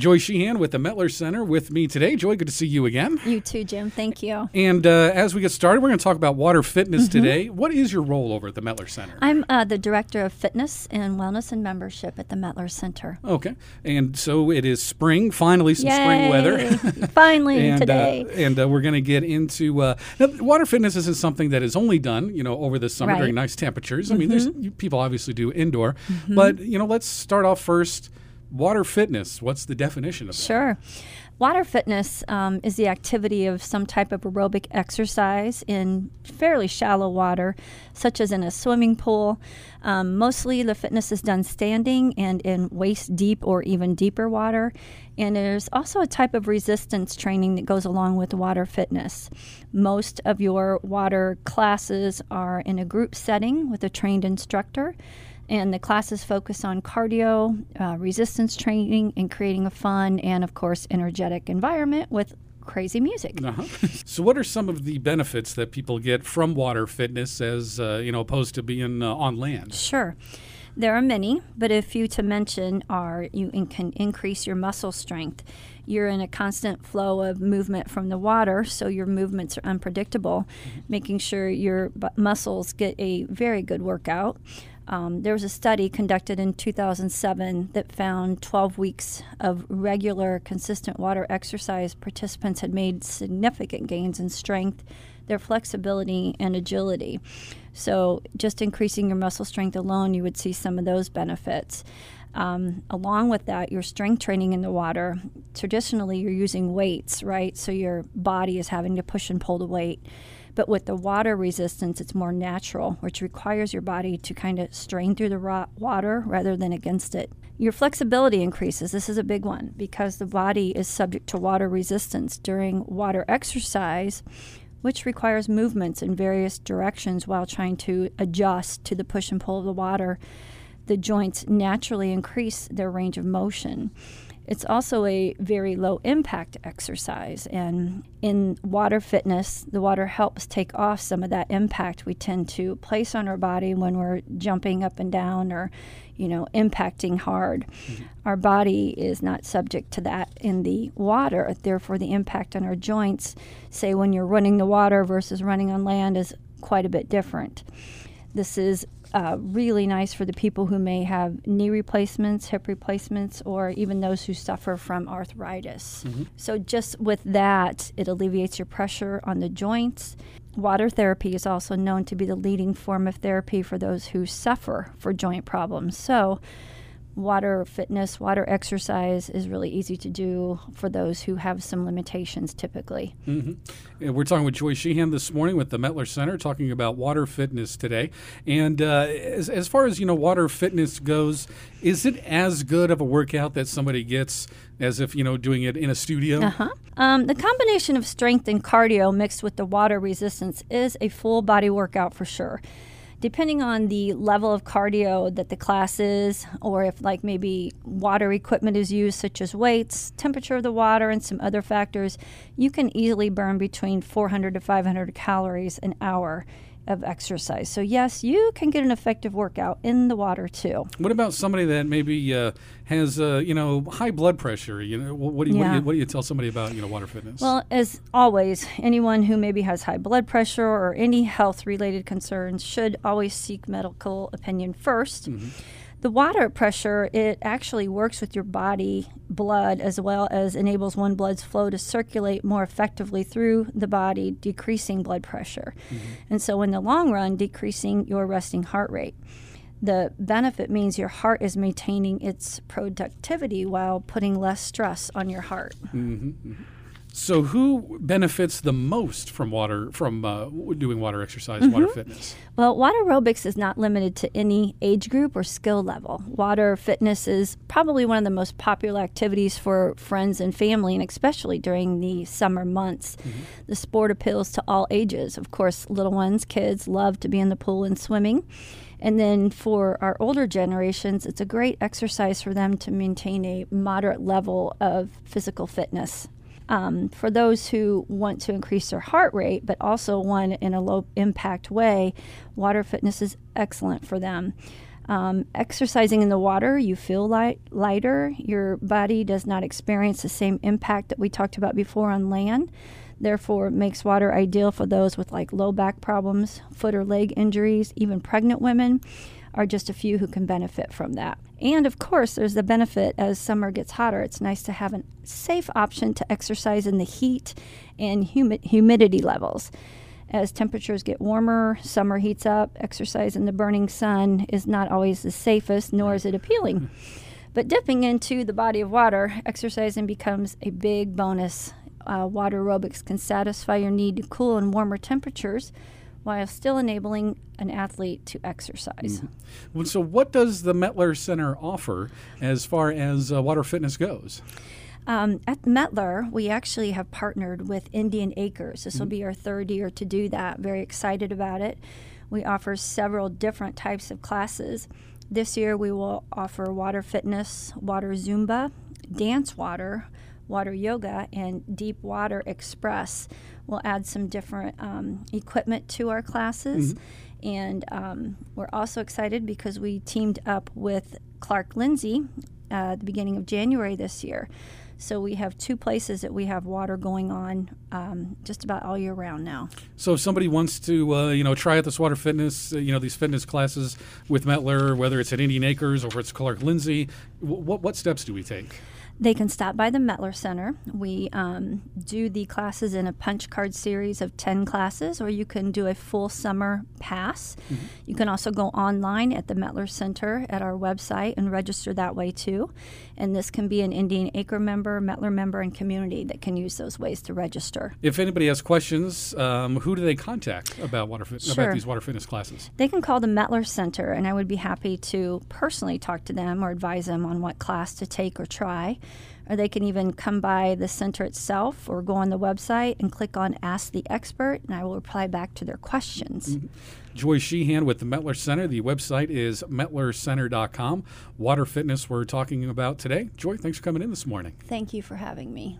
Joy Sheehan with the Mettler Center with me today. Joy, good to see you again. You too, Jim. Thank you. And uh, as we get started, we're going to talk about water fitness mm-hmm. today. What is your role over at the Mettler Center? I'm uh, the Director of Fitness and Wellness and Membership at the Mettler Center. Okay. And so it is spring, finally, some Yay. spring weather. finally, and, uh, today. and uh, we're going to get into uh, now, water fitness isn't something that is only done, you know, over the summer right. during nice temperatures. Mm-hmm. I mean, there's mm-hmm. people obviously do indoor, mm-hmm. but, you know, let's start off first Water fitness, what's the definition of that? Sure. Water fitness um, is the activity of some type of aerobic exercise in fairly shallow water, such as in a swimming pool. Um, mostly the fitness is done standing and in waist deep or even deeper water. And there's also a type of resistance training that goes along with water fitness. Most of your water classes are in a group setting with a trained instructor and the classes focus on cardio, uh, resistance training, and creating a fun and, of course, energetic environment with crazy music. Uh-huh. so, what are some of the benefits that people get from water fitness as uh, you know opposed to being uh, on land? Sure. There are many, but a few to mention are you in, can increase your muscle strength. You're in a constant flow of movement from the water, so your movements are unpredictable, mm-hmm. making sure your muscles get a very good workout. Um, there was a study conducted in 2007 that found 12 weeks of regular, consistent water exercise, participants had made significant gains in strength, their flexibility, and agility. So, just increasing your muscle strength alone, you would see some of those benefits. Um, along with that, your strength training in the water, traditionally you're using weights, right? So your body is having to push and pull the weight. But with the water resistance, it's more natural, which requires your body to kind of strain through the water rather than against it. Your flexibility increases. This is a big one because the body is subject to water resistance during water exercise, which requires movements in various directions while trying to adjust to the push and pull of the water. The joints naturally increase their range of motion. It's also a very low impact exercise. And in water fitness, the water helps take off some of that impact we tend to place on our body when we're jumping up and down or, you know, impacting hard. Mm-hmm. Our body is not subject to that in the water. Therefore, the impact on our joints, say when you're running the water versus running on land, is quite a bit different. This is uh, really nice for the people who may have knee replacements, hip replacements, or even those who suffer from arthritis. Mm-hmm. So, just with that, it alleviates your pressure on the joints. Water therapy is also known to be the leading form of therapy for those who suffer for joint problems. So, water fitness, water exercise is really easy to do for those who have some limitations typically. Mm-hmm. we're talking with Joy Sheehan this morning with the Mettler Center, talking about water fitness today. And uh, as, as far as you know, water fitness goes, is it as good of a workout that somebody gets as if you know doing it in a studio? Uh-huh. Um, the combination of strength and cardio mixed with the water resistance is a full body workout for sure depending on the level of cardio that the class is, or if like maybe water equipment is used, such as weights, temperature of the water, and some other factors, you can easily burn between 400 to 500 calories an hour of exercise. So yes, you can get an effective workout in the water too. What about somebody that maybe uh, has uh, you know high blood pressure? You know, what do you, yeah. what do you, what do you tell somebody about you know water fitness? Well, as always, anyone who maybe has high blood pressure or any health related concerns should always seek medical opinion 1st mm-hmm. The water pressure, it actually works with your body blood as well as enables one blood's flow to circulate more effectively through the body, decreasing blood pressure. Mm-hmm. And so, in the long run, decreasing your resting heart rate. The benefit means your heart is maintaining its productivity while putting less stress on your heart. Mm-hmm. mm-hmm. So, who benefits the most from water from uh, doing water exercise, mm-hmm. water fitness? Well, water aerobics is not limited to any age group or skill level. Water fitness is probably one of the most popular activities for friends and family, and especially during the summer months. Mm-hmm. The sport appeals to all ages. Of course, little ones, kids love to be in the pool and swimming. And then for our older generations, it's a great exercise for them to maintain a moderate level of physical fitness. Um, for those who want to increase their heart rate, but also one in a low impact way, water fitness is excellent for them. Um, exercising in the water, you feel light, lighter. Your body does not experience the same impact that we talked about before on land. Therefore, makes water ideal for those with like low back problems, foot or leg injuries, even pregnant women are just a few who can benefit from that. And of course, there's the benefit as summer gets hotter. It's nice to have a safe option to exercise in the heat and humi- humidity levels. As temperatures get warmer, summer heats up, exercise in the burning sun is not always the safest, nor is it appealing. But dipping into the body of water, exercising becomes a big bonus. Uh, water aerobics can satisfy your need to cool in warmer temperatures while still enabling an athlete to exercise. Well, So, what does the Mettler Center offer as far as uh, water fitness goes? Um, at Mettler, we actually have partnered with Indian Acres. This will be our third year to do that. Very excited about it. We offer several different types of classes. This year, we will offer water fitness, water Zumba, dance water, water yoga, and deep water express. We'll add some different um, equipment to our classes. And um, we're also excited because we teamed up with Clark Lindsey uh, at the beginning of January this year. So we have two places that we have water going on um, just about all year round now. So, if somebody wants to, uh, you know, try out this water fitness, uh, you know, these fitness classes with Mettler, whether it's at Indian Acres or it's Clark Lindsey, wh- what what steps do we take? They can stop by the Mettler Center. We um, do the classes in a punch card series of 10 classes, or you can do a full summer pass. You can also go online at the Mettler Center at our website and register that way too. And this can be an Indian Acre member, Mettler member, and community that can use those ways to register. If anybody has questions, um, who do they contact about water fit- Sure. about these water fitness classes? They can call the Mettler Center, and I would be happy to personally talk to them or advise them on what class to take or try. Or they can even come by the center itself or go on the website and click on Ask the Expert, and I will reply back to their questions. Mm-hmm. Joy Sheehan with the Mettler Center. The website is mettlercenter.com. Water fitness we're talking about today. Joy, thanks for coming in this morning. Thank you for having me.